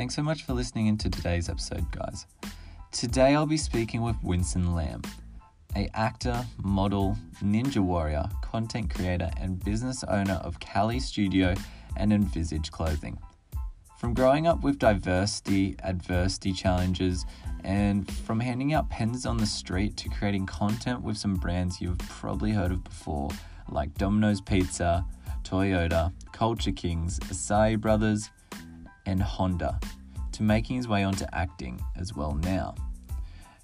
Thanks so much for listening into today's episode, guys. Today I'll be speaking with Winston Lamb, a actor, model, ninja warrior, content creator, and business owner of Cali Studio and Envisage Clothing. From growing up with diversity, adversity challenges, and from handing out pens on the street to creating content with some brands you've probably heard of before, like Domino's Pizza, Toyota, Culture Kings, Asai Brothers, and Honda, to making his way onto acting as well now.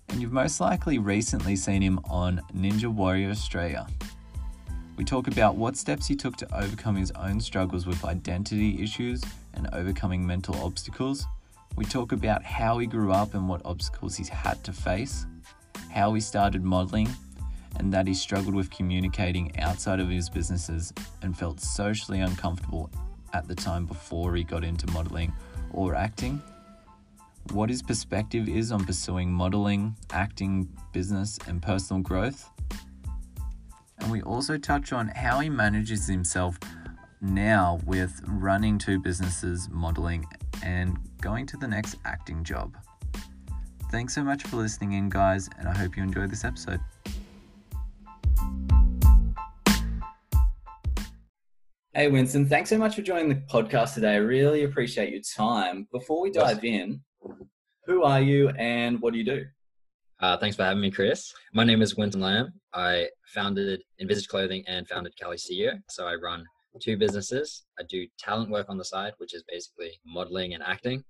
And you've most likely recently seen him on Ninja Warrior Australia. We talk about what steps he took to overcome his own struggles with identity issues and overcoming mental obstacles. We talk about how he grew up and what obstacles he's had to face, how he started modeling, and that he struggled with communicating outside of his businesses and felt socially uncomfortable at the time before he got into modeling or acting. What his perspective is on pursuing modeling, acting, business, and personal growth. And we also touch on how he manages himself now with running two businesses, modeling, and going to the next acting job. Thanks so much for listening in, guys, and I hope you enjoyed this episode. Hey, Winston, thanks so much for joining the podcast today. I really appreciate your time. Before we dive in, who are you and what do you do? Uh, thanks for having me, Chris. My name is Winston Lamb. I founded Envisage Clothing and founded Cali Studio. So I run two businesses. I do talent work on the side, which is basically modeling and acting.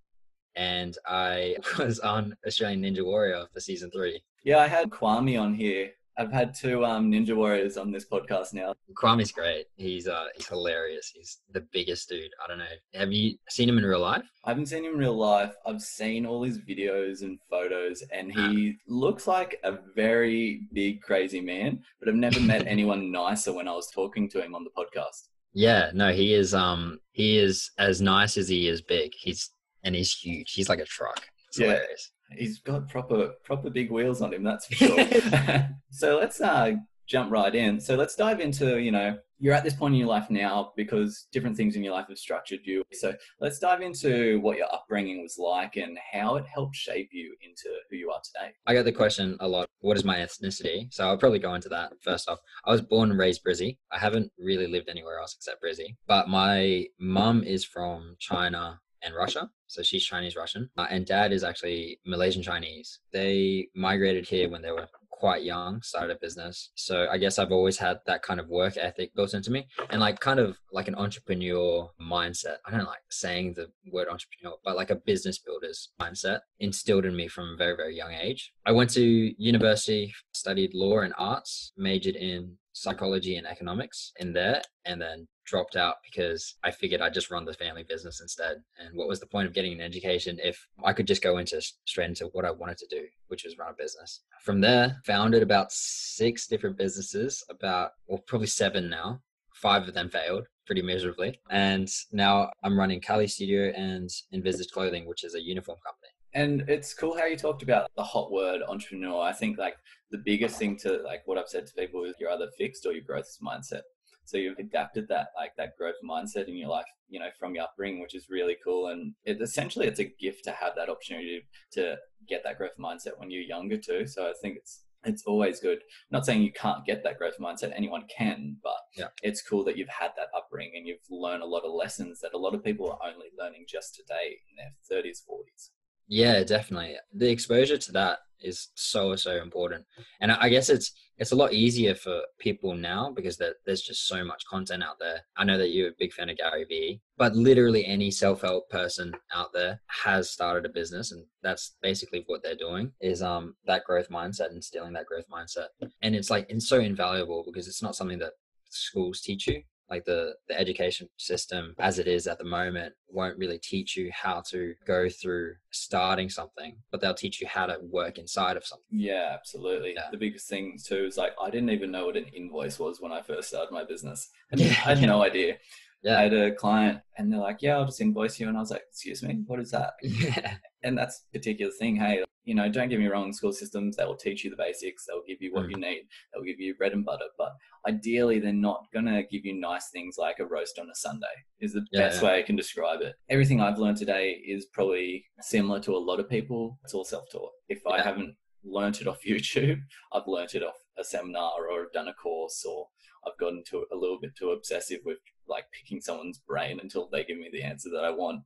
And I was on Australian Ninja Warrior for season three. Yeah, I had Kwame on here. I've had two um, Ninja Warriors on this podcast now. Kwame's great. He's uh he's hilarious. He's the biggest dude. I don't know. Have you seen him in real life? I haven't seen him in real life. I've seen all his videos and photos, and he looks like a very big, crazy man. But I've never met anyone nicer when I was talking to him on the podcast. Yeah, no, he is. Um, he is as nice as he is big. He's and he's huge. He's like a truck. It's yeah. hilarious. He's got proper proper big wheels on him, that's for sure. so let's uh, jump right in. So let's dive into, you know, you're at this point in your life now because different things in your life have structured you. So let's dive into what your upbringing was like and how it helped shape you into who you are today. I get the question a lot. What is my ethnicity? So I'll probably go into that first off. I was born and raised Brizzy. I haven't really lived anywhere else except Brizzy, but my mum is from China and Russia. So she's Chinese Russian. Uh, and dad is actually Malaysian Chinese. They migrated here when they were quite young, started a business. So I guess I've always had that kind of work ethic built into me and like kind of like an entrepreneur mindset. I don't like saying the word entrepreneur, but like a business builder's mindset instilled in me from a very, very young age. I went to university, studied law and arts, majored in psychology and economics in there and then dropped out because I figured I'd just run the family business instead. And what was the point of getting an education if I could just go into straight into what I wanted to do, which was run a business. From there, founded about six different businesses, about well, probably seven now. Five of them failed pretty miserably. And now I'm running Cali Studio and Envisage Clothing, which is a uniform company. And it's cool how you talked about the hot word entrepreneur. I think like the biggest thing to like what I've said to people is you're either fixed or your growth mindset. So you've adapted that like that growth mindset in your life, you know, from your upbringing, which is really cool. And it essentially it's a gift to have that opportunity to get that growth mindset when you're younger too. So I think it's it's always good. not saying you can't get that growth mindset, anyone can, but yeah. it's cool that you've had that upbringing and you've learned a lot of lessons that a lot of people are only learning just today in their 30s, 40s. Yeah, definitely. The exposure to that is so so important, and I guess it's it's a lot easier for people now because there's just so much content out there. I know that you're a big fan of Gary Vee, but literally any self help person out there has started a business, and that's basically what they're doing is um that growth mindset and stealing that growth mindset, and it's like it's so invaluable because it's not something that schools teach you like the the education system as it is at the moment won't really teach you how to go through starting something but they'll teach you how to work inside of something yeah absolutely yeah. the biggest thing too is like i didn't even know what an invoice was when i first started my business and yeah. i had no idea yeah. I had a client and they're like, yeah, I'll just invoice you. And I was like, excuse me, what is that? Yeah. And that's a particular thing. Hey, you know, don't get me wrong, school systems, they will teach you the basics, they'll give you what mm. you need, they'll give you bread and butter. But ideally, they're not going to give you nice things like a roast on a Sunday, is the yeah, best yeah. way I can describe it. Everything I've learned today is probably similar to a lot of people. It's all self taught. If yeah. I haven't learned it off YouTube, I've learned it off a seminar or I've done a course or I've gotten to a little bit too obsessive with like picking someone's brain until they give me the answer that I want.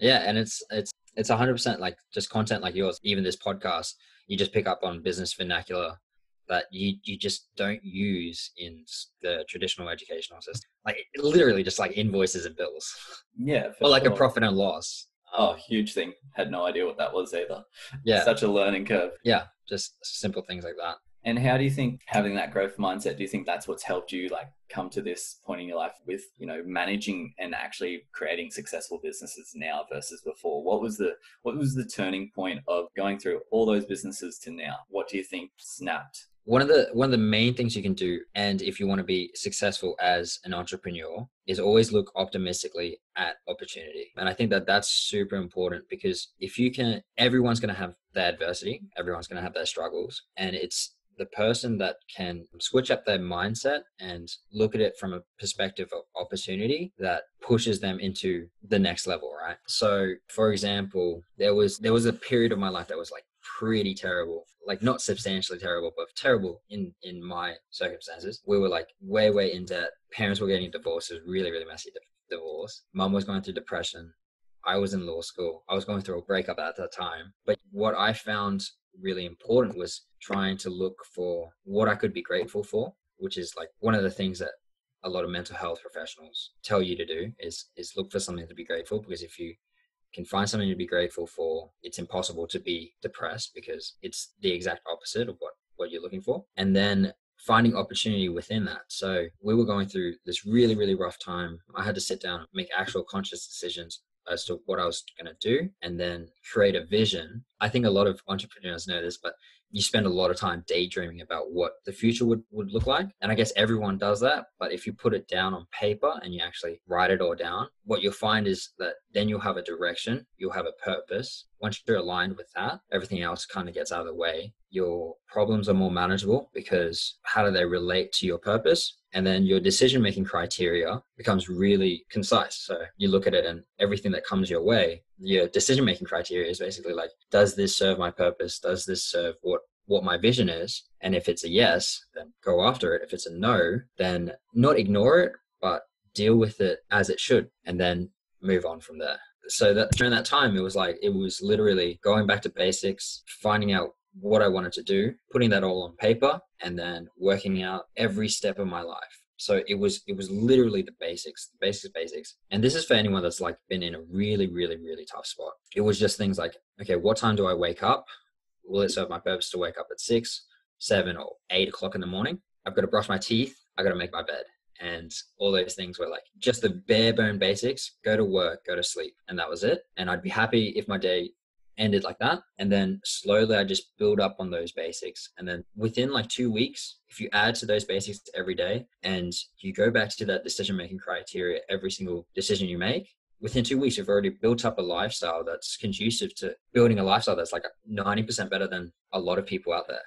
Yeah, and it's it's it's 100% like just content like yours even this podcast you just pick up on business vernacular that you you just don't use in the traditional educational system. Like literally just like invoices and bills. Yeah or like sure. a profit and loss. Oh huge thing. Had no idea what that was either. Yeah. Such a learning curve. Yeah just simple things like that and how do you think having that growth mindset, do you think that's what's helped you like come to this point in your life with, you know, managing and actually creating successful businesses now versus before? What was the what was the turning point of going through all those businesses to now? What do you think snapped? One of the one of the main things you can do and if you want to be successful as an entrepreneur is always look optimistically at opportunity. And I think that that's super important because if you can everyone's going to have their adversity, everyone's going to have their struggles and it's the person that can switch up their mindset and look at it from a perspective of opportunity that pushes them into the next level right? So for example there was there was a period of my life that was like pretty terrible like not substantially terrible but terrible in in my circumstances. We were like way way in debt. Parents were getting divorced. It was really really messy divorce. Mom was going through depression. I was in law school. I was going through a breakup at that time. But what I found really important was trying to look for what I could be grateful for, which is like one of the things that a lot of mental health professionals tell you to do is is look for something to be grateful because if you can find something to be grateful for, it's impossible to be depressed because it's the exact opposite of what what you're looking for. And then finding opportunity within that. So we were going through this really, really rough time. I had to sit down and make actual conscious decisions as to what I was going to do and then create a vision. I think a lot of entrepreneurs know this, but you spend a lot of time daydreaming about what the future would, would look like. And I guess everyone does that. But if you put it down on paper and you actually write it all down, what you'll find is that then you'll have a direction, you'll have a purpose. Once you're aligned with that, everything else kind of gets out of the way. Your problems are more manageable because how do they relate to your purpose? and then your decision making criteria becomes really concise. So you look at it and everything that comes your way your decision making criteria is basically like does this serve my purpose? Does this serve what what my vision is? And if it's a yes then go after it. If it's a no then not ignore it but deal with it as it should and then move on from there so that during that time it was like it was literally going back to basics finding out what I wanted to do, putting that all on paper, and then working out every step of my life. So it was it was literally the basics, the basics, basics. And this is for anyone that's like been in a really, really, really tough spot. It was just things like, okay, what time do I wake up? Will it serve my purpose to wake up at six, seven, or eight o'clock in the morning? I've got to brush my teeth. I've got to make my bed and all those things were like just the bare bone basics go to work go to sleep and that was it and i'd be happy if my day ended like that. And then slowly I just build up on those basics. And then within like two weeks, if you add to those basics every day and you go back to that decision making criteria every single decision you make, within two weeks, you've already built up a lifestyle that's conducive to building a lifestyle that's like 90% better than a lot of people out there.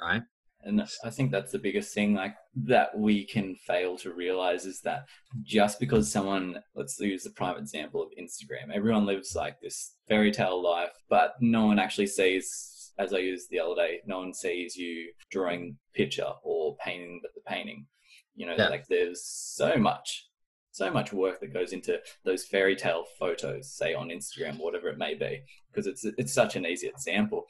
Right. And I think that's the biggest thing like that we can fail to realize is that just because someone let's use the prime example of Instagram, everyone lives like this fairy tale life, but no one actually sees as I used the other day, no one sees you drawing picture or painting but the painting. You know, yeah. like there's so much so much work that goes into those fairy tale photos, say on Instagram, whatever it may be, because it's it's such an easy example.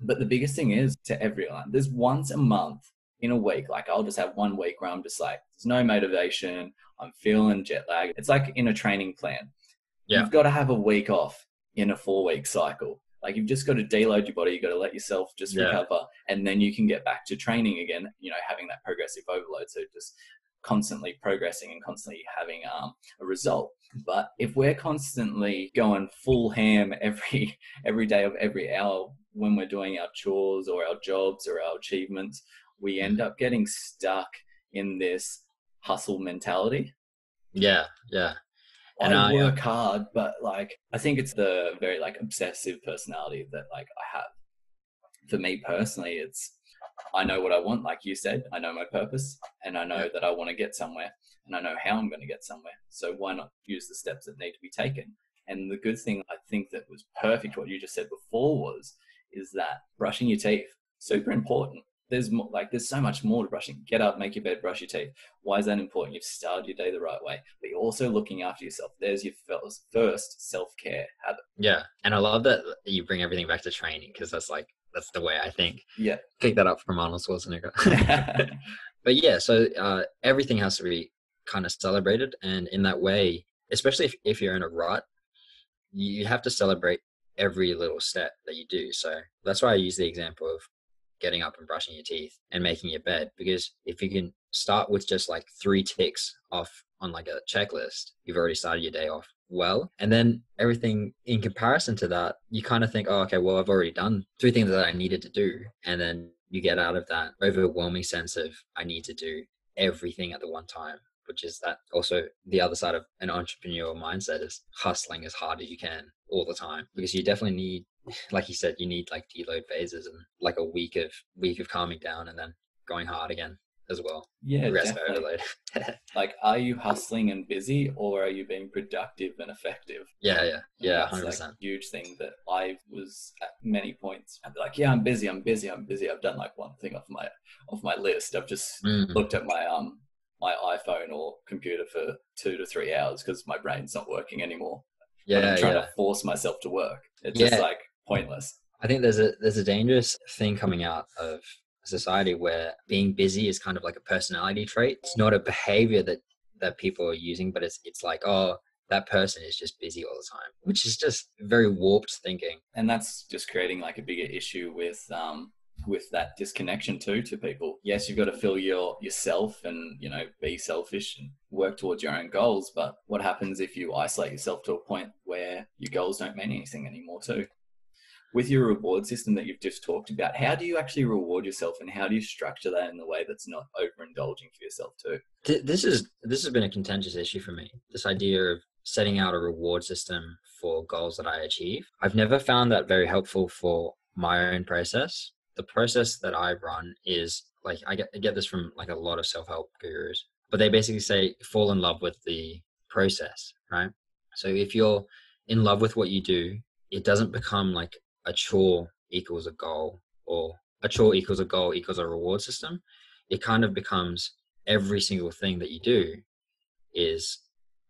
But the biggest thing is to everyone, there's once a month in a week, like I'll just have one week where I'm just like, there's no motivation. I'm feeling jet lag. It's like in a training plan. Yeah. You've got to have a week off in a four week cycle. Like you've just got to deload your body. You've got to let yourself just yeah. recover and then you can get back to training again, you know, having that progressive overload. So just constantly progressing and constantly having um, a result. But if we're constantly going full ham every every day of every hour, when we're doing our chores or our jobs or our achievements, we end up getting stuck in this hustle mentality. Yeah, yeah. And I I, uh, work hard, but like I think it's the very like obsessive personality that like I have. For me personally, it's I know what I want, like you said. I know my purpose, and I know that I want to get somewhere, and I know how I'm going to get somewhere. So why not use the steps that need to be taken? And the good thing I think that was perfect what you just said before was is that brushing your teeth super important. There's more, like there's so much more to brushing. Get up, make your bed, brush your teeth. Why is that important? You've started your day the right way, but you're also looking after yourself. There's your first, first self care habit. yeah, and I love that you bring everything back to training because that's like that's the way I think. Yeah. Pick that up from Arnold Schwarzenegger. but yeah, so uh, everything has to be kind of celebrated, and in that way, especially if, if you're in a rut, you have to celebrate every little step that you do. So that's why I use the example of getting up and brushing your teeth and making your bed because if you can start with just like three ticks off on like a checklist, you've already started your day off well. And then everything in comparison to that, you kind of think, oh, okay, well, I've already done three things that I needed to do. And then you get out of that overwhelming sense of I need to do everything at the one time, which is that also the other side of an entrepreneurial mindset is hustling as hard as you can all the time because you definitely need like you said you need like deload phases and like a week of week of calming down and then going hard again as well yeah, rest definitely. overload Like, are you hustling and busy, or are you being productive and effective? yeah yeah yeah that's 100% like a huge thing that I was at many points. I'd be like, yeah, I'm busy, I'm busy, I'm busy. I've done like one thing off my off my list. I've just Mm, looked at my um my iPhone or computer for two to three hours because my brain's not working anymore. Yeah I'm trying yeah to force myself to work. It's Yeah. just like pointless. I think there's a there's a dangerous thing coming out of society where being busy is kind of like a personality trait. It's not a behavior that that people are using, but it's it's like oh that person is just busy all the time, which is just very warped thinking. And that's just creating like a bigger issue with um with that disconnection too to people. Yes, you've got to fill your yourself and you know be selfish and work towards your own goals. But what happens if you isolate yourself to a point where your goals don't mean anything anymore too? With your reward system that you've just talked about, how do you actually reward yourself and how do you structure that in a way that's not overindulging for yourself too? This is this has been a contentious issue for me. This idea of setting out a reward system for goals that I achieve. I've never found that very helpful for my own process. The process that I run is like I get, I get this from like a lot of self-help gurus, but they basically say fall in love with the process, right? So if you're in love with what you do, it doesn't become like a chore equals a goal or a chore equals a goal equals a reward system. It kind of becomes every single thing that you do is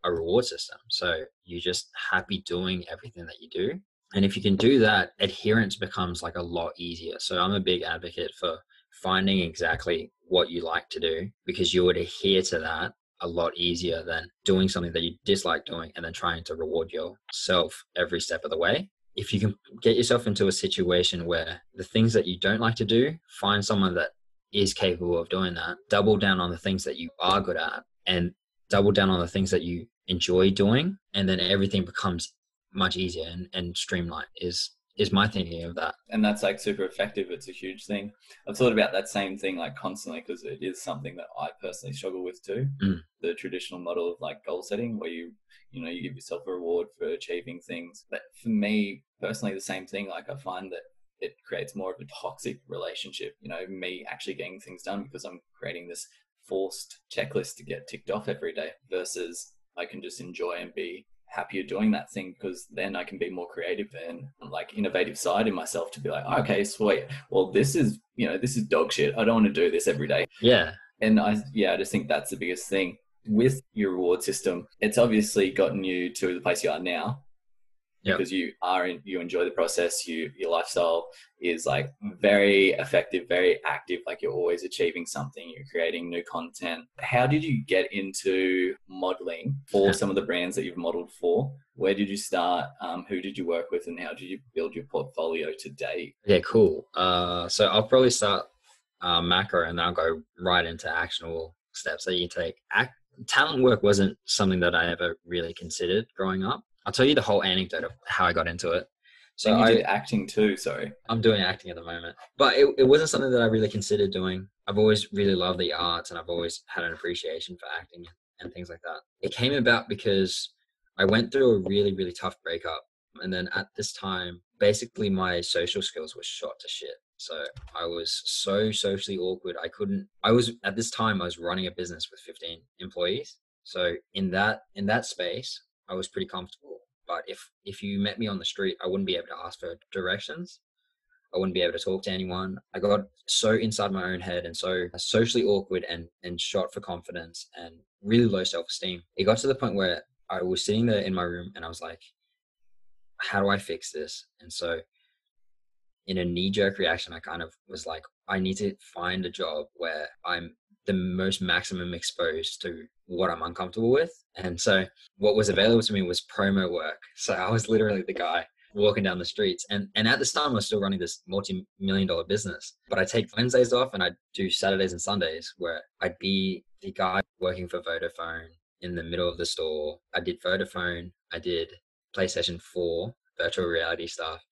a reward system. So you're just happy doing everything that you do. And if you can do that, adherence becomes like a lot easier. So I'm a big advocate for finding exactly what you like to do because you would adhere to that a lot easier than doing something that you dislike doing and then trying to reward yourself every step of the way. If you can get yourself into a situation where the things that you don't like to do, find someone that is capable of doing that, double down on the things that you are good at and double down on the things that you enjoy doing and then everything becomes much easier and, and streamlined is is my thinking of that and that's like super effective. It's a huge thing. I've thought about that same thing like constantly because it is something that I personally struggle with too. Mm. The traditional model of like goal setting, where you you know you give yourself a reward for achieving things. But for me personally, the same thing. Like I find that it creates more of a toxic relationship. You know, me actually getting things done because I'm creating this forced checklist to get ticked off every day versus I can just enjoy and be happier doing that thing because then I can be more creative and like innovative side in myself to be like, okay, sweet. Well, this is, you know, this is dog shit. I don't want to do this every day. yeah And I, yeah, I just think that's the biggest thing with your reward system. It's obviously gotten you to the place you are now Yep. because you are, in, you enjoy the process. You, your lifestyle is like very effective, very active. Like you're always achieving something. You're creating new content. How did you get into modeling for some of the brands that you've modeled for? Where did you start? Um, who did you work with, and how did you build your portfolio today? yeah cool uh so i'll probably start uh macro and then i'll go right into actionable steps that you take Act, talent work wasn't something that i ever really considered growing up i'll tell you the whole anecdote of how i got into it so and you I, did acting too. Sorry. I'm doing acting at the moment, but it, it wasn't something that I really considered doing. I've always really loved the arts and I've always had an appreciation for acting and things like that. It came about because I went through a really, really tough breakup. And then at this time, basically my social skills were shot to shit. So I was so socially awkward. I couldn't, I was at this time, I was running a business with 15 employees. So in that, in that space, I was pretty comfortable. But if, if you met me on the street, I wouldn't be able to ask for directions. I wouldn't be able to talk to anyone. I got so inside my own head and so socially awkward and, and shot for confidence and really low self esteem. It got to the point where I was sitting there in my room and I was like, how do I fix this? And so, in a knee jerk reaction, I kind of was like, I need to find a job where I'm the most maximum exposed to what I'm uncomfortable with. And so, what was available to me was promo work. So, I was literally the guy walking down the streets. And and at this time, I was still running this multi-million dollar business. But I take Wednesdays off and I do Saturdays and Sundays where I'd be the guy working for Vodafone in the middle of the store. I did Vodafone. I did PlayStation 4 virtual reality stuff.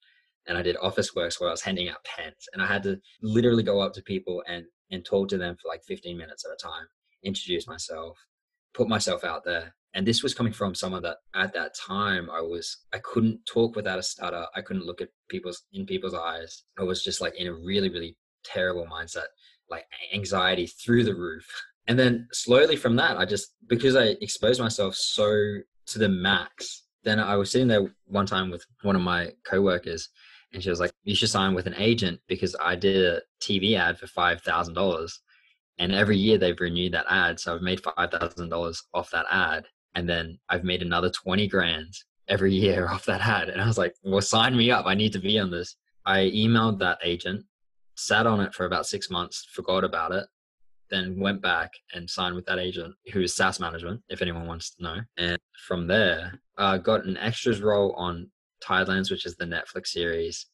And I did Officeworks where I was handing out pens. And I had to literally go up to people and, and talk to them for like 15 minutes at a time, introduce myself, put myself out there. And this was coming from someone that at that time I was I couldn't talk without a stutter. I couldn't look at people's in people's eyes. I was just like in a really, really terrible mindset, like anxiety through the roof. And then slowly from that, I just because I exposed myself so to the max, then I was sitting there one time with one of my coworkers, and she was like, "You should sign with an agent because I did a TV ad for five thousand dollars, and every year they've renewed that ad, so I've made five thousand dollars off that ad, and then I've made another twenty grand every year off that ad." And I was like, "Well, sign me up. I need to be on this." I emailed that agent, sat on it for about six months, forgot about it, then went back and signed with that agent who is SaaS management, if anyone wants to know. And from there, uh, got an extras role on Tidelands, which is the Netflix series.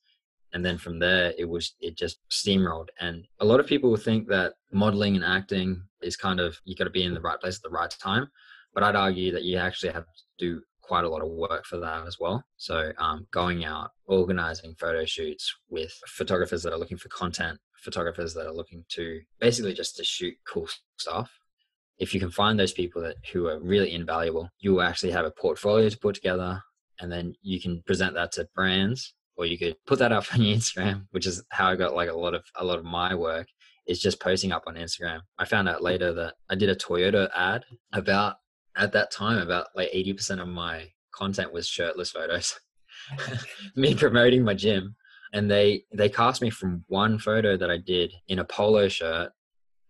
And then from there, it was it just steamrolled. And a lot of people will think that modeling and acting is kind of you got to be in the right place at the right time. But I'd argue that you actually have to do quite a lot of work for that as well. So um, going out, organizing photo shoots with photographers that are looking for content photographers that are looking to basically just to shoot cool stuff if you can find those people that who are really invaluable you will actually have a portfolio to put together and then you can present that to brands or you could put that up on your instagram which is how i got like a lot of a lot of my work is just posting up on instagram. I found out later that i did a toyota ad about at that time about like 80% of my content was shirtless photos. Me promoting my gym. And they they cast me from one photo that I did in a polo shirt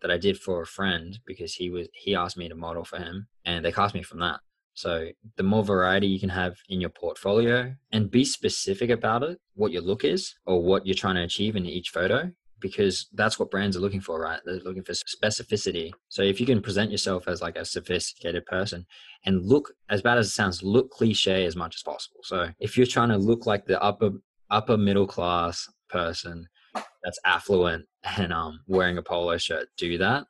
that I did for a friend because he was he asked me to model for him and they cast me from that. So the more variety you can have in your portfolio and be specific about it, what your look is or what you're trying to achieve in each photo because that's what brands are looking for, right? They're looking for specificity. So if you can present yourself as like a sophisticated person and look as bad as it sounds, look cliche as much as possible. So if you're trying to look like the upper upper middle class person that's affluent and um, wearing a polo shirt do that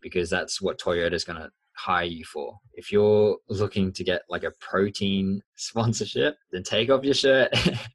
because that's what Toyota is going to hire you for. If you're looking to get like a protein sponsorship, then take off your shirt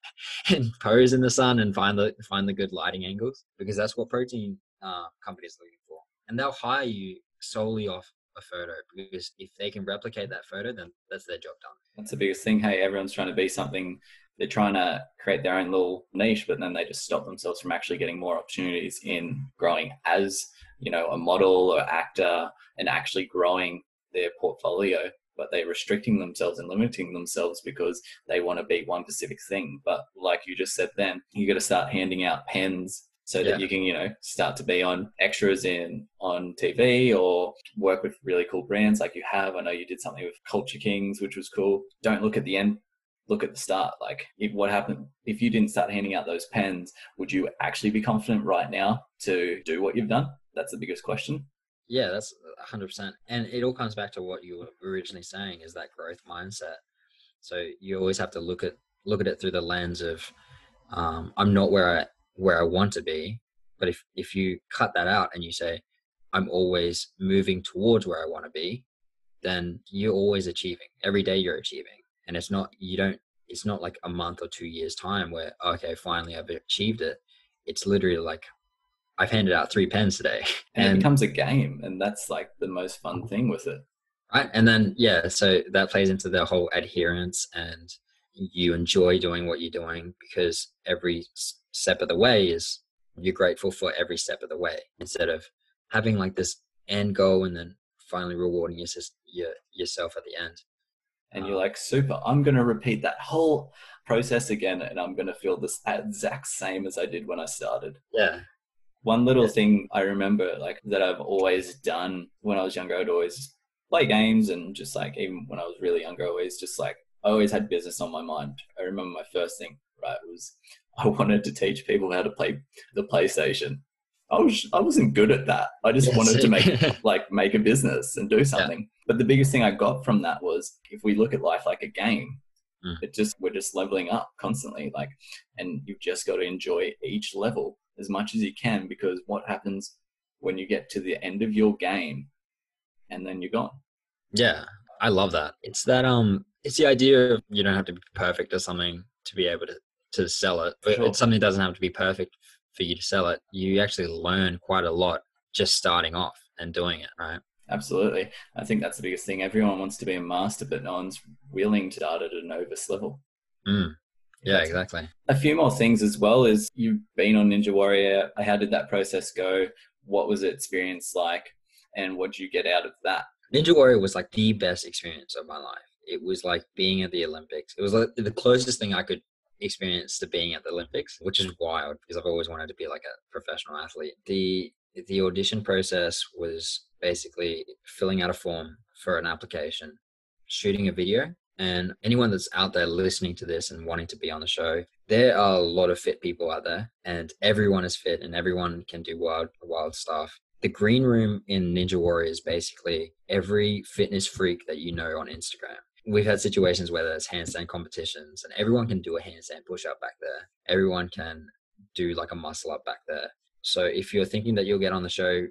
and pose in the sun and find the find the good lighting angles because that's what protein uh, companies are looking for, and they'll hire you solely off a photo because if they can replicate that photo, then that's their job done. That's the biggest thing. Hey, everyone's trying to be something they're trying to create their own little niche, but then they just stop themselves from actually getting more opportunities in growing as you know a model or actor and actually growing their portfolio. But they're restricting themselves and limiting themselves because they want to be one specific thing. But like you just said, then you got to start handing out pens so that yeah. you can you know start to be on extras in on TV or work with really cool brands like you have. I know you did something with Culture Kings, which was cool. Don't look at the end look at the start. Like, if what happened if you didn't start handing out those pens? Would you actually be confident right now to do what you've done? That's the biggest question. Yeah, that's 100%. And it all comes back to what you were originally saying is that growth mindset. So you always have to look at look at it through the lens of um, I'm not where I where I want to be, but if if you cut that out and you say I'm always moving towards where I want to be, then you're always achieving. Every day you're achieving and it's not you don't it's not like a month or two years time where okay finally i've achieved it it's literally like i've handed out three pens today and, and it becomes a game and that's like the most fun thing with it Right. And then, yeah, so that plays into the whole adherence and you enjoy doing what you're doing because every step of the way is you're grateful for every step of the way instead of having like this end goal and then finally rewarding your, your, yourself at the end. And you're um, like, super, I'm going to repeat that whole process again and I'm going to feel this exact same as I did when I started. Yeah. One little thing I remember like that I've always done when I was younger, I'd always play games and just like even when I was really younger, I always just like I always had business on my mind. I remember my first thing, right, was I wanted to teach people how to play the PlayStation. I was I wasn't good at that. I just wanted to make like make a business and do something. Yeah. But the biggest thing I got from that was if we look at life like a game, mm. it just we're just leveling up constantly. Like and you've just got to enjoy each level as much as you can because what happens when you get to the end of your game and then you're gone. Yeah, I love that. It's that um it's the idea of you don't have to be perfect or something to be able to to sell it. But sure. it's something that doesn't have to be perfect for you to sell it. You actually learn quite a lot just starting off and doing it, right? Absolutely. I think that's the biggest thing. Everyone wants to be a master, but no one's willing to start at a novice level. Mm. Yeah, exactly. A few more things as well is you've been on Ninja Warrior. How did that process go? What was the experience like? And what did you get out of that? Ninja Warrior was like the best experience of my life. It was like being at the Olympics. It was like the closest thing I could experience to being at the Olympics, which is wild because I've always wanted to be like a professional athlete. The the audition process was basically filling out a form for an application, shooting a video, and anyone that's out there listening to this and wanting to be on the show, there are a lot of fit people out there, and everyone is fit and everyone can do wild, wild stuff. The green room in Ninja Warrior is basically every fitness freak that you know on Instagram. We've had situations where there's handstand competitions, and everyone can do a handstand push up back there. Everyone can do like a muscle up back there. So if you're thinking that you'll get on the show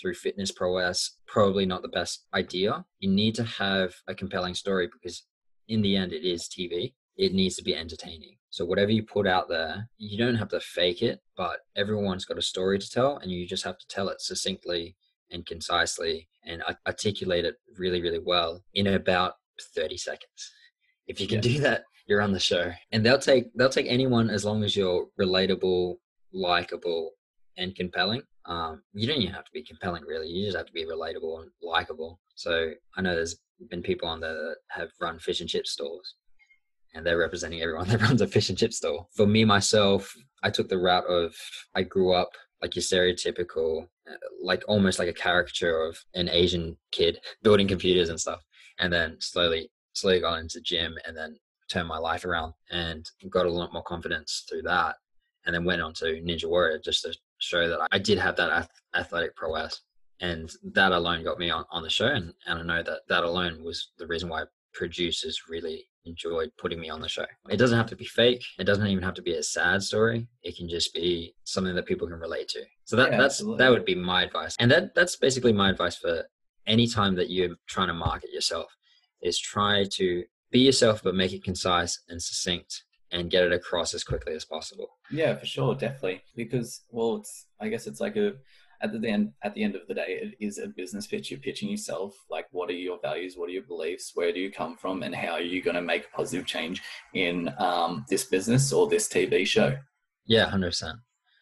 through fitness prowess, probably not the best idea. You need to have a compelling story because in the end, it is TV. It needs to be entertaining. So whatever you put out there, you don't have to fake it, but everyone's got a story to tell, and you just have to tell it succinctly and concisely and articulate it really, really well in about 30 seconds. If you can yeah. do that, you're on the show. And they'll take they'll take anyone as long as you're relatable, likable, and compelling. Um, you don't even have to be compelling, really. You just have to be relatable and likable. So I know there's been people on there that have run fish and chip stores and they're representing everyone that runs a fish and chip store. For me, myself, I took the route of I grew up like your stereotypical, uh, like almost like a caricature of an Asian kid building computers and stuff. And then slowly, slowly got into gym and then turned my life around and got a lot more confidence through that. And then went on to Ninja Warrior just to show that I did have that athletic prowess and that alone got me on, on the show and, and i know that that alone was the reason why producers really enjoyed putting me on the show. It doesn't have to be fake. It doesn't even have to be a sad story. It can just be something that people can relate to. So that yeah, that's absolutely. that would be my advice. And that that's basically my advice for any time that you're trying to market yourself is try to be yourself but make it concise and succinct and get it across as quickly as possible. Yeah for sure definitely. Because well it's i guess it's like a at the end at the end of the day it is a business pitch. You're pitching yourself like what are your values? What are your beliefs? Where do you come from? And how are you going to make a positive change in um, this business or this tv show? Yeah 100%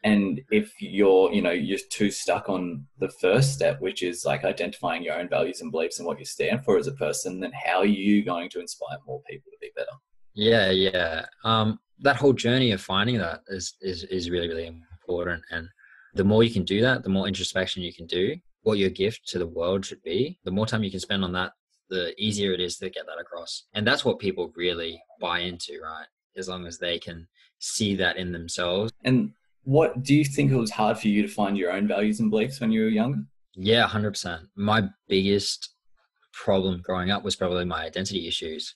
and if you're you know you're too stuck on the first step which is like identifying your own values and beliefs and what you stand for as a person then how are you going to inspire more people to be better? Yeah yeah. Um that whole journey of finding that is is, is really really important. And the more you can do that, the more introspection you can do, what your gift to the world should be, the more time you can spend on that, the easier it is to get that across. And that's what people really buy into, right? As long as they can see that in themselves. And what do you think it was hard for you to find your own values and beliefs when you were younger? Yeah, 100%. My biggest problem growing up was probably my identity issues.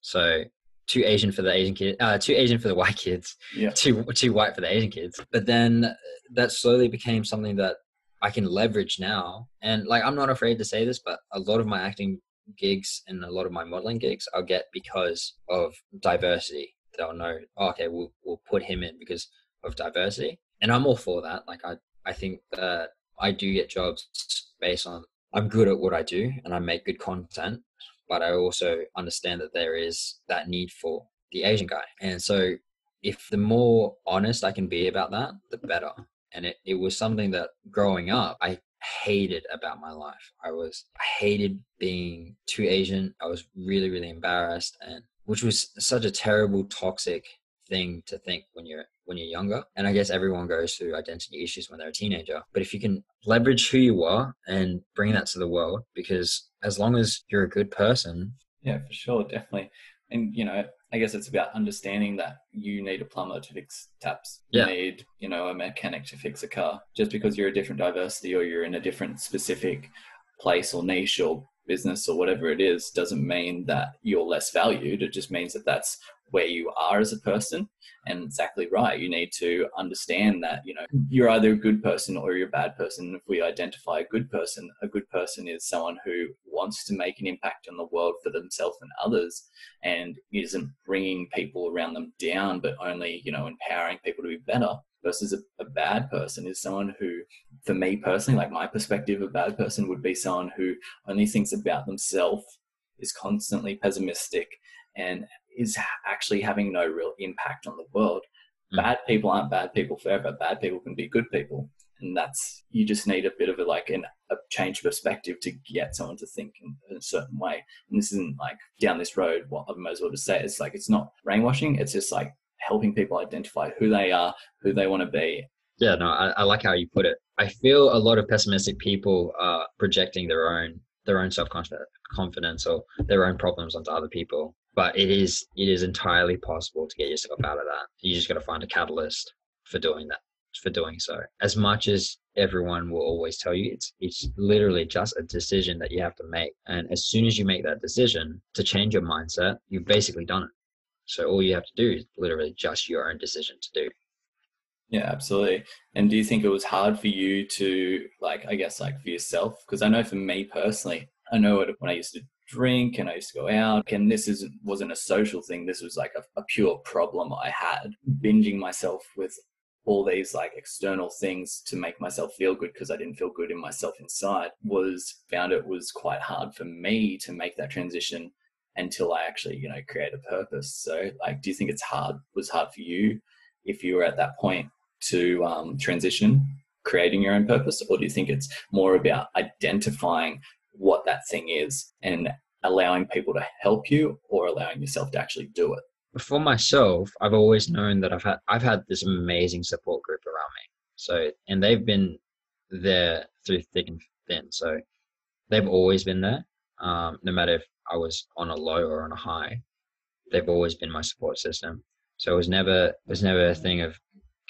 So too Asian for the Asian kid, uh, too Asian for the white kids, yeah. too too white for the Asian kids. But then that slowly became something that I can leverage now. And like I'm not afraid to say this, but a lot of my acting gigs and a lot of my modeling gigs I'll get because of diversity. They'll know, oh, okay, we'll we'll put him in because of diversity, and I'm all for that. Like I I think that I do get jobs based on I'm good at what I do and I make good content, but I also understand that there is that need for the Asian guy. And so if the more honest I can be about that, the better. And it, it was something that growing up, I hated about my life. I was, I hated being too Asian. I was really, really embarrassed and which was such a terrible, toxic thing to think when you're when you're younger. And I guess everyone goes through identity issues when they're a teenager. But if you can leverage who you are and bring that to the world, because as long as you're a good person. Yeah, for sure, definitely. And you know, I guess it's about understanding that you need a plumber to fix taps. You Yeah. need, you know, a mechanic to fix a car. Just because you're a different diversity or you're in a different specific place or niche or business or whatever it is doesn't mean that you're less valued. It just means that that's where you are as a person. And exactly right. You need to understand that, you know, mm. you're either a good person or you're a bad person. If we identify a good person, a good person is someone who wants to make an impact on the world for themselves and others and isn't bringing people around them down, but only, you know, empowering people to be better versus a, a bad person is someone who, for me personally, like my perspective, a bad person would be someone who only thinks about themselves, is constantly pessimistic, and is actually having no real impact on the world. Mm. Bad people aren't bad people forever. Bad people can be good people. And that's, you just need a bit of a like an, a change perspective to get someone to think in, in a certain way. And this isn't like down this road, what I might as well just say. It's like, it's not brainwashing. It's just like helping people identify who they are, who they want to be. Yeah, no, I, I like how you put it. I feel a lot of pessimistic people are projecting their own their own self confidence or their own problems onto other people. But it is it is entirely possible to get yourself out of that. You just got to find a catalyst for doing that. For doing so, as much as everyone will always tell you, it's it's literally just a decision that you have to make. And as soon as you make that decision to change your mindset, you've basically done it. So all you have to do is literally just your own decision to do. Yeah, absolutely. And do you think it was hard for you to, like, I guess, like for yourself? Because I know for me personally, I know when I used to drink and I used to go out, and this isn't wasn't a social thing. This was like a, a pure problem I had, binging myself with all these like external things to make myself feel good because I didn't feel good in myself inside. Was found it was quite hard for me to make that transition until I actually, you know, create a purpose. So, like, do you think it's hard? Was hard for you if you were at that point to um, transition, creating your own purpose, or do you think it's more about identifying what that thing is and allowing people to help you, or allowing yourself to actually do it? for myself, I've always known that I've had I've had this amazing support group around me. So and they've been there through thick and thin. So they've always been there. Um, no matter if I was on a low or on a high, they've always been my support system. So it was never it was never a thing of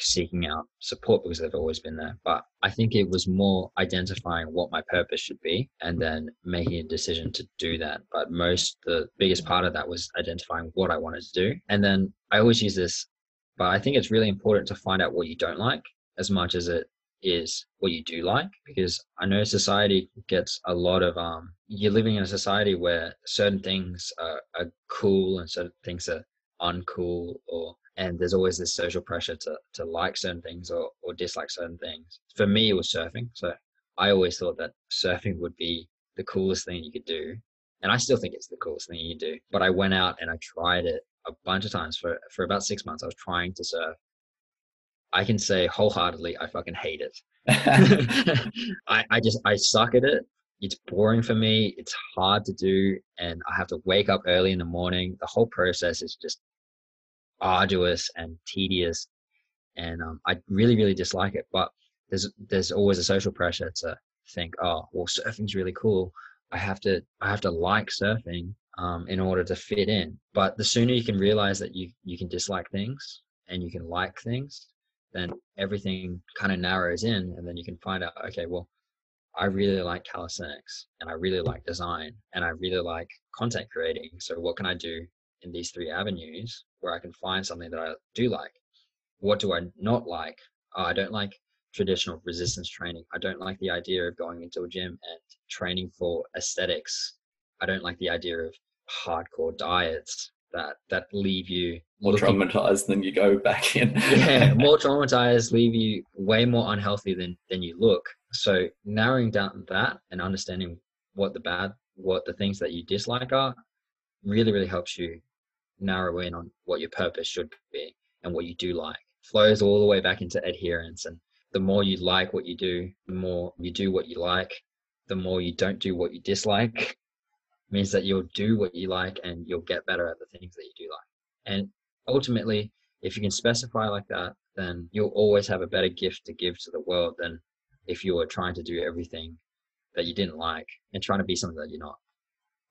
seeking out support because they've always been there. But I think it was more identifying what my purpose should be and then making a decision to do that. But most, the biggest part of that was identifying what I wanted to do. And then I always use this, but I think it's really important to find out what you don't like as much as it is what you do like because i know society gets a lot of um you're living in a society where certain things are, are cool and certain things are uncool or and there's always this social pressure to to like certain things or or dislike certain things. For me, it was surfing. So I always thought that surfing would be the coolest thing you could do, and I still think it's the coolest thing you do. But I went out and I tried it a bunch of times for for about six months. I was trying to surf. I can say wholeheartedly, I fucking hate it. I, I just I suck at it. It's boring for me. It's hard to do, and I have to wake up early in the morning. The whole process is just arduous and tedious, and um, I really really dislike it. But there's there's always a social pressure to think, oh, well, surfing's really cool. I have to I have to like surfing um, in order to fit in. But the sooner you can realize that you you can dislike things and you can like things, then everything kind of narrows in, and then you can find out, okay, well, I really like calisthenics and I really like design and I really like content creating. So what can I do in these three avenues where I can find something that I do like? What do I not like? Oh, I don't like traditional resistance training. I don't like the idea of going into a gym and training for aesthetics. I don't like the idea of hardcore diets. that that leave you more traumatized than you go back in. yeah, more traumatized, leave you way more unhealthy than than you look. So narrowing down that and understanding what the bad, what the things that you dislike are, really really helps you narrow in on what your purpose should be and what you do like. Flows all the way back into adherence, and the more you like what you do, the more you do what you like. The more you don't do what you dislike, means that you'll do what you like and you'll get better at the things that you do like. And ultimately, if you can specify like that, then you'll always have a better gift to give to the world than if you were trying to do everything that you didn't like and trying to be something that you're not.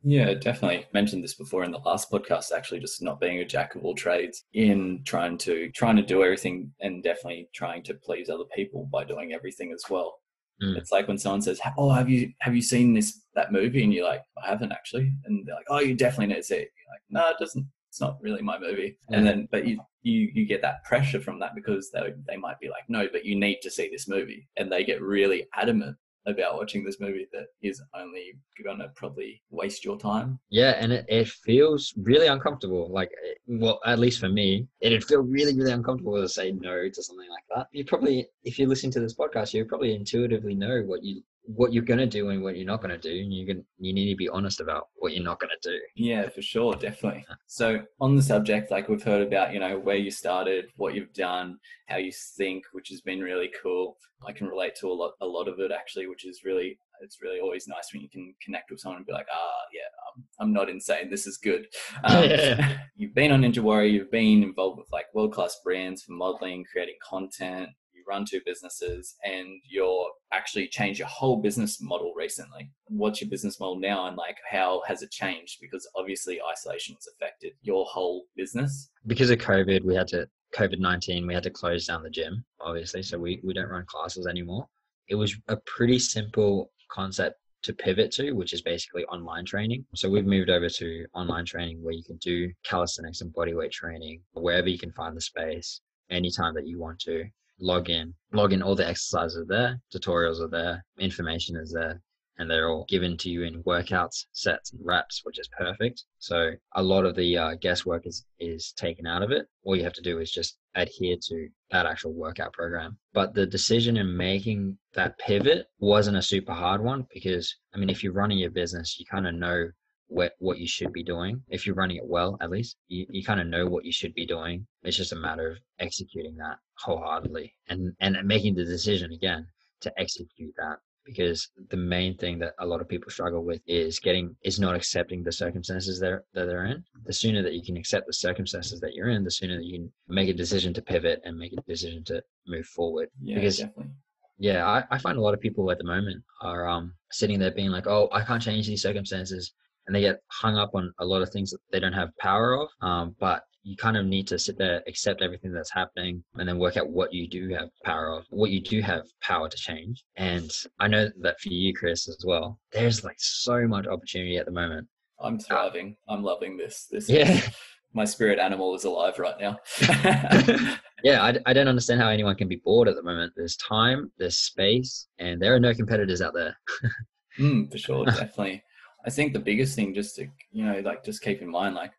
Yeah, definitely. Mentioned this before in the last podcast. Actually, just not being a jack of all trades in trying to trying to do everything and definitely trying to please other people by doing everything as well. Mm. It's like when someone says, "Oh, have you have you seen this that movie?" and you're like, "I haven't actually," and they're like, "Oh, you definitely need to see it." You're like, "No, it doesn't. It's not really my movie." And then, but you you you get that pressure from that because they they might be like, "No, but you need to see this movie," and they get really adamant about watching this movie that is only gonna probably waste your time. Yeah, and it, it feels really uncomfortable. Like, eh, well, at least for me, it'd feel really, really uncomfortable to say no to something like that. You probably, if you listen to this podcast, you probably intuitively know what you what you're gonna do and what you're not gonna do, and you can you need to be honest about what you're not gonna do. Yeah, for sure, definitely. So on the subject, like we've heard about, you know, where you started, what you've done, how you think, which has been really cool. I can relate to a lot, a lot of it actually, which is really, it's really always nice when you can connect with someone and be like, ah, yeah, I'm, I'm not insane. This is good. Um, Yeah. you've been on Ninja Warrior. You've been involved with like world class brands for modeling, creating content. Run two businesses, and you're actually changed your whole business model recently. What's your business model now, and like how has it changed? Because obviously isolation has affected your whole business. because of COVID, we had to COVID nineteen, we had to close down the gym, obviously. So we we don't run classes anymore. It was a pretty simple concept to pivot to, which is basically online training. So we've moved over to online training where you can do calisthenics and bodyweight training wherever you can find the space, anytime that you want to. Log in, log in. All the exercises are there, tutorials are there, information is there, and they're all given to you in workouts, sets, and reps, which is perfect. So a lot of the uh, guesswork is is taken out of it. All you have to do is just adhere to that actual workout program. But the decision in making that pivot wasn't a super hard one because I mean, if you're running your business, you kind of know what what you should be doing. If you're running it well, at least you, you kind of know what you should be doing. It's just a matter of executing that wholeheartedly and and making the decision again to execute that. Because the main thing that a lot of people struggle with is getting is not accepting the circumstances they're, that they're in. The sooner that you can accept the circumstances that you're in the sooner that you can make a decision to pivot and make a decision to move forward. Yeah, Because- definitely. yeah I, I find a lot of people at the moment are um sitting there being like oh i can't change these circumstances and they get hung up on a lot of things that they don't have power of um but you kind of need to sit there accept everything that's happening and then work out what you do have power of what you do have power to change and i know that for you chris as well there's like so much opportunity at the moment I'm thriving. I'm loving this. This Yeah. is, my spirit animal is alive right now. yeah I, I don't understand how anyone can be bored at the moment there's time there's space and there are no competitors out there Mm, for sure, definitely. I think the biggest thing, just to you know, like just keep in mind, like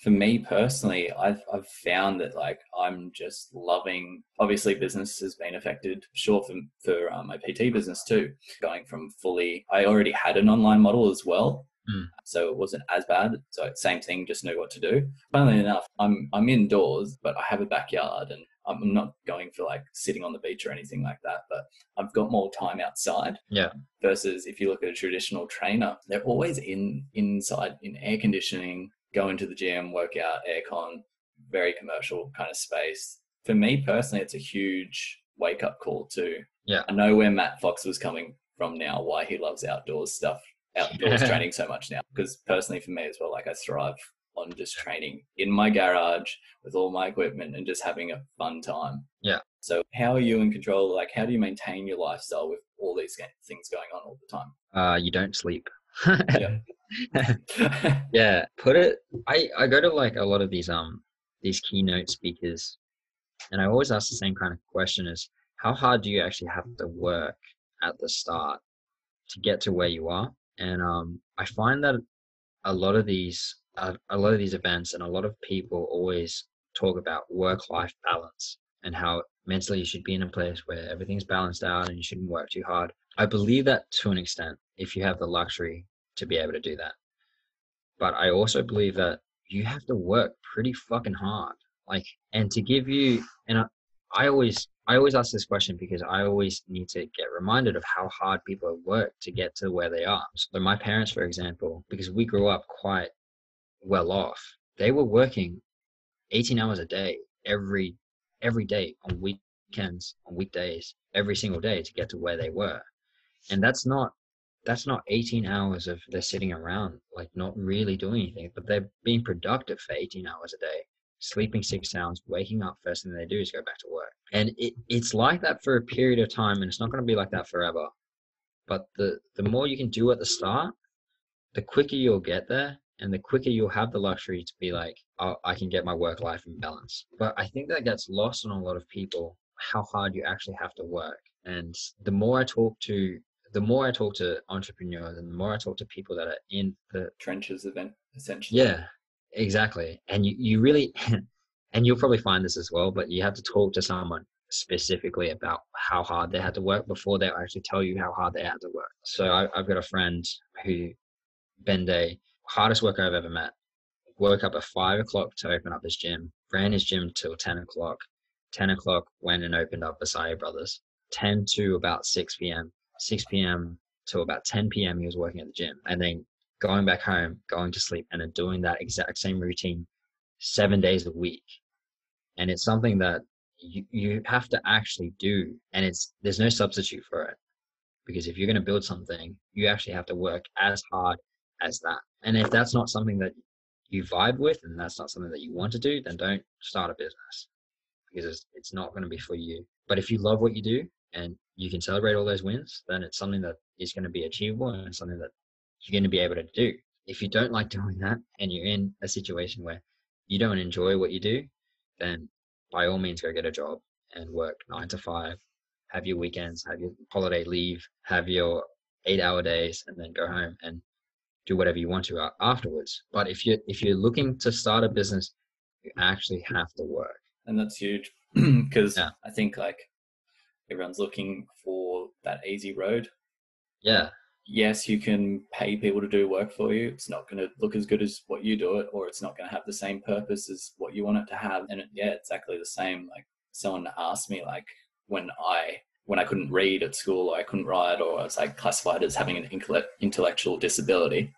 for me personally, I've I've found that like I'm just loving. Obviously, business has been affected. Sure, for for um, my PT business too. Going from fully, I already had an online model as well, Mm. so it wasn't as bad. So same thing, just knew what to do. Funnily enough, I'm I'm indoors, but I have a backyard and. I'm not going for like sitting on the beach or anything like that, but I've got more time outside Yeah. versus if you look at a traditional trainer, they're always in inside in air conditioning, go into the gym, work out, aircon, very commercial kind of space. For me personally, it's a huge wake up call too. Yeah. I know where Matt Fox was coming from now, why he loves outdoors stuff, outdoors training so much now. Because personally for me as well, like I thrive on just training in my garage with all my equipment and just having a fun time. Yeah. So how are you in control? Like how do you maintain your lifestyle with all these things going on all the time? uh you don't sleep Yeah. yeah put it i i go to like a lot of these um these keynote speakers and i always ask the same kind of question is how hard do you actually have to work at the start to get to where you are and um i find that a lot of these a, a lot of these events and a lot of people always talk about work life balance and how mentally you should be in a place where everything's balanced out and you shouldn't work too hard. I believe that to an extent if you have the luxury to be able to do that. But I also believe that you have to work pretty fucking hard. Like, and to give you, and I, I always, I always ask this question because I always need to get reminded of how hard people have worked to get to where they are. So my parents, for example, because we grew up quite well off, they were working 18 hours a day every every day on weekends, on weekdays, every single day to get to where they were. And that's not that's not 18 hours of they're sitting around like not really doing anything, but they're being productive for 18 hours a day, sleeping six hours, waking up first thing they do is go back to work. And it, it's like that for a period of time and it's not going to be like that forever. But the the more you can do at the start, the quicker you'll get there and the quicker you'll have the luxury to be like, oh, I can get my work life in balance. But I think that gets lost on a lot of people how hard you actually have to work. And the more I talk to the more I talk to entrepreneurs and the more I talk to people that are in the trenches event essentially. Yeah, exactly. And you, you really and you'll probably find this as well, but you have to talk to someone specifically about how hard they had to work before they actually tell you how hard they had to work. So I, have got a friend who Ben Day, hardest worker I've ever met. Woke up at five o'clock to open up his gym, ran his gym till 10 o'clock. 10 o'clock went and opened up Acai Brothers. 10 to about 6 p.m. 6 p.m. to about 10 p.m. he was working at the gym. And then going back home, going to sleep, and then doing that exact same routine seven days a week. And it's something that you, you have to actually do. And it's there's no substitute for it. Because if you're going to build something, you actually have to work as hard as that. And if that's not something that you vibe with and that's not something that you want to do, then don't start a business because it's, it's not going to be for you. But if you love what you do and you can celebrate all those wins, then it's something that is going to be achievable and something that you're going to be able to do. If you don't like doing that and you're in a situation where you don't enjoy what you do, then by all means go get a job and work nine to five, have your weekends, have your holiday leave, have your eight hour days, and then go home and do whatever you want to afterwards. But if you if you're looking to start a business, you actually have to work. And that's huge because yeah. I think like everyone's looking for that easy road. Yeah. Yes, you can pay people to do work for you. It's not going to look as good as what you do it, or it's not going to have the same purpose as what you want it to have. And it, yeah, exactly the same. Like someone asked me, like when I when I couldn't read at school, or I couldn't write, or I was like classified as having an intellectual disability.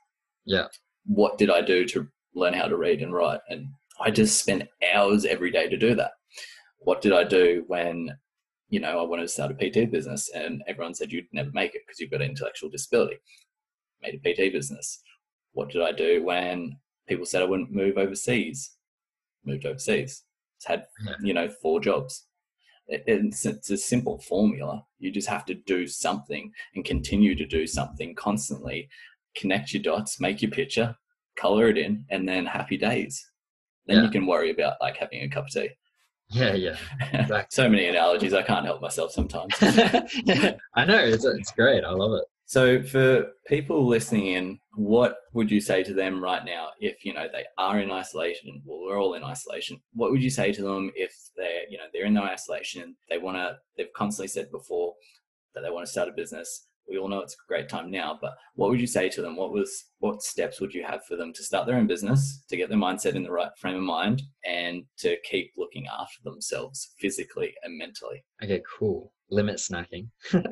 Yeah. What did I do to learn how to read and write? And I just spent hours every day to do that. What did I do when you know, I wanted to start a PT business, and everyone said you'd never make it because you've got an intellectual disability. Made a PT business. What did I do when people said I wouldn't move overseas? Moved overseas. It's had, you know, four jobs. It's, it's a simple formula. You just have to do something and continue to do something constantly. Connect your dots, make your picture, color it in, and then happy days. Then yeah. you can worry about like having a cup of tea. Yeah, yeah. Exactly. so many analogies. I can't help myself sometimes. I know. It's, it's great. I love it. So, for people listening in, what would you say to them right now if you know they are in isolation? Well, we're all in isolation. What would you say to them if they're you know they're in their isolation? They want to. They've constantly said before that they want to start a business we all know it's a great time now but what would you say to them? What was what steps would you have for them to start their own business to get their mindset in the right frame of mind and to keep looking after themselves physically and mentally? Okay cool. Limit snacking.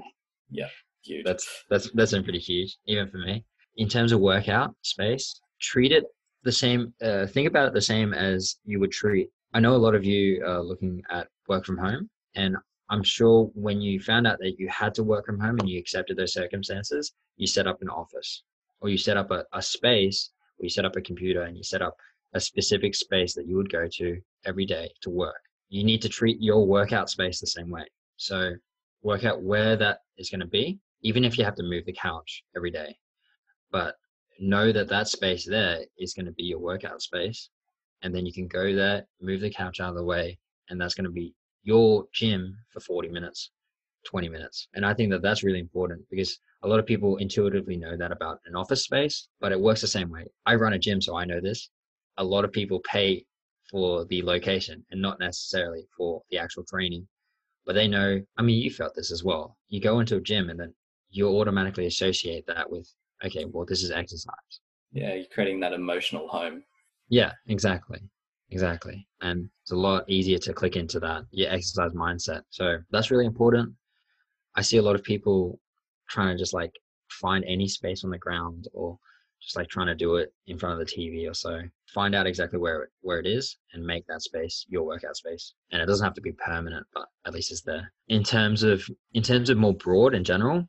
Yeah huge. That's that's that's been pretty huge even for me. In terms of workout space treat it the same uh, think about it the same as you would treat i know a lot of you are looking at work from home and I'm sure when you found out that you had to work from home and you accepted those circumstances, you set up an office or you set up a, a space or you set up a computer and you set up a specific space that you would go to every day to work. You need to treat your workout space the same way. So work out where that is going to be, even if you have to move the couch every day. But know that that space there is going to be your workout space. And then you can go there, move the couch out of the way, and that's going to be your gym for 40 minutes. 20 minutes. And I think that that's really important because a lot of people intuitively know that about an office space, but it works the same way. I run a gym, so I know this. A lot of people pay for the location and not necessarily for the actual training, but they know. I mean, you felt this as well. You go into a gym and then you automatically associate that with, okay, well, this is exercise. Yeah, you're creating that emotional home. Yeah, exactly. Exactly. And it's a lot easier to click into that, your exercise mindset. So that's really important. I see a lot of people trying to just like find any space on the ground or just like trying to do it in front of the TV or so. Find out exactly where it, where it is and make that space your workout space. And it doesn't have to be permanent, but at least it's there. In terms of in terms of more broad in general,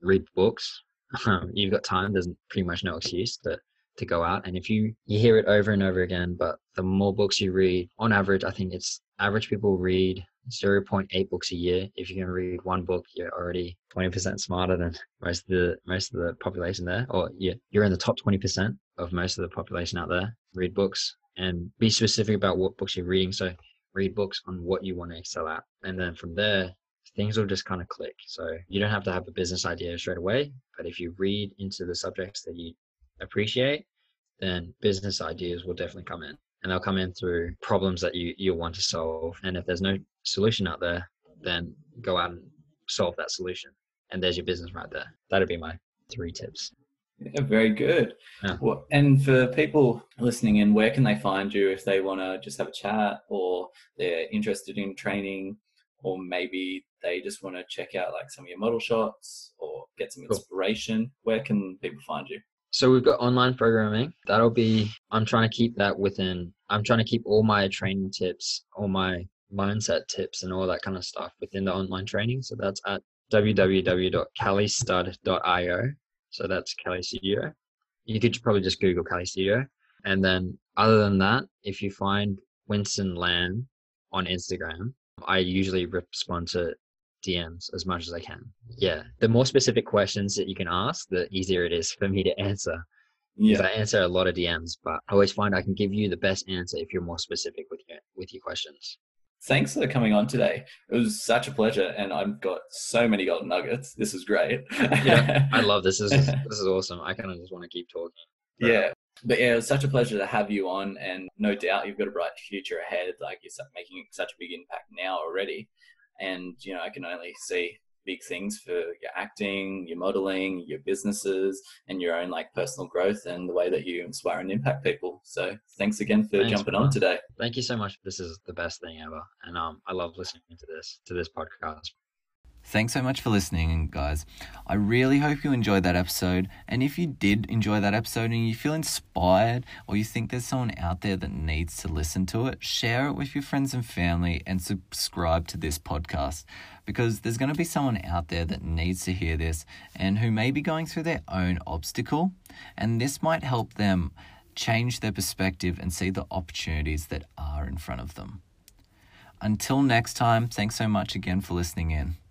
read books. You've got time. There's pretty much no excuse to to go out. And if you you hear it over and over again, but the more books you read, on average, I think it's average people read 0.8 books a year. If you can read one book, you're already 20% smarter than most of the most of the population there, or you're, you're in the top 20% of most of the population out there. Read books and be specific about what books you're reading. So read books on what you want to excel at, and then from there, things will just kind of click. So you don't have to have a business idea straight away, but if you read into the subjects that you appreciate, then business ideas will definitely come in. And they'll come in through problems that you, you want to solve. And if there's no solution out there, then go out and solve that solution. And there's your business right there. That'd be my three tips. Yeah, very good. Yeah. Well, and for people listening in, where can they find you if they want to just have a chat or they're interested in training or maybe they just want to check out like some of your model shots or get some Cool. inspiration? Where can people find you? So we've got online programming. That'll be, I'm trying to keep that within, I'm trying to keep all my training tips, all my mindset tips and all that kind of stuff within the online training. So that's at www.calistud.io. So that's Cali Studio. You could probably just Google Cali Studio. And then other than that, if you find Winston Lamb on Instagram, I usually respond to DMs as much as I can. Yeah. The more specific questions that you can ask, the easier it is for me to answer. Yeah, I answer a lot of DMs, but I always find I can give you the best answer if you're more specific with your with your questions. thanks for coming on today. It was such a pleasure, and I've got so many golden nuggets. This is great. Yeah, I love this. This is this is awesome. I kind of just want to keep talking. Yeah. But yeah, it was such a pleasure to have you on, and no doubt you've got a bright future ahead. Like you're making such a big impact now already, and you know I can only see big things for your acting, your modeling, your businesses, and your own like personal growth and the way that you inspire and impact people. So thanks again for Thanks, jumping brother. on today. Thank you so much. This is the best thing ever, and um, I love listening to this to this podcast. Thanks so much for listening, guys. I really hope you enjoyed that episode. And if you did enjoy that episode and you feel inspired or you think there's someone out there that needs to listen to it, share it with your friends and family and subscribe to this podcast because there's going to be someone out there that needs to hear this and who may be going through their own obstacle. And this might help them change their perspective and see the opportunities that are in front of them. Until next time, thanks so much again for listening in.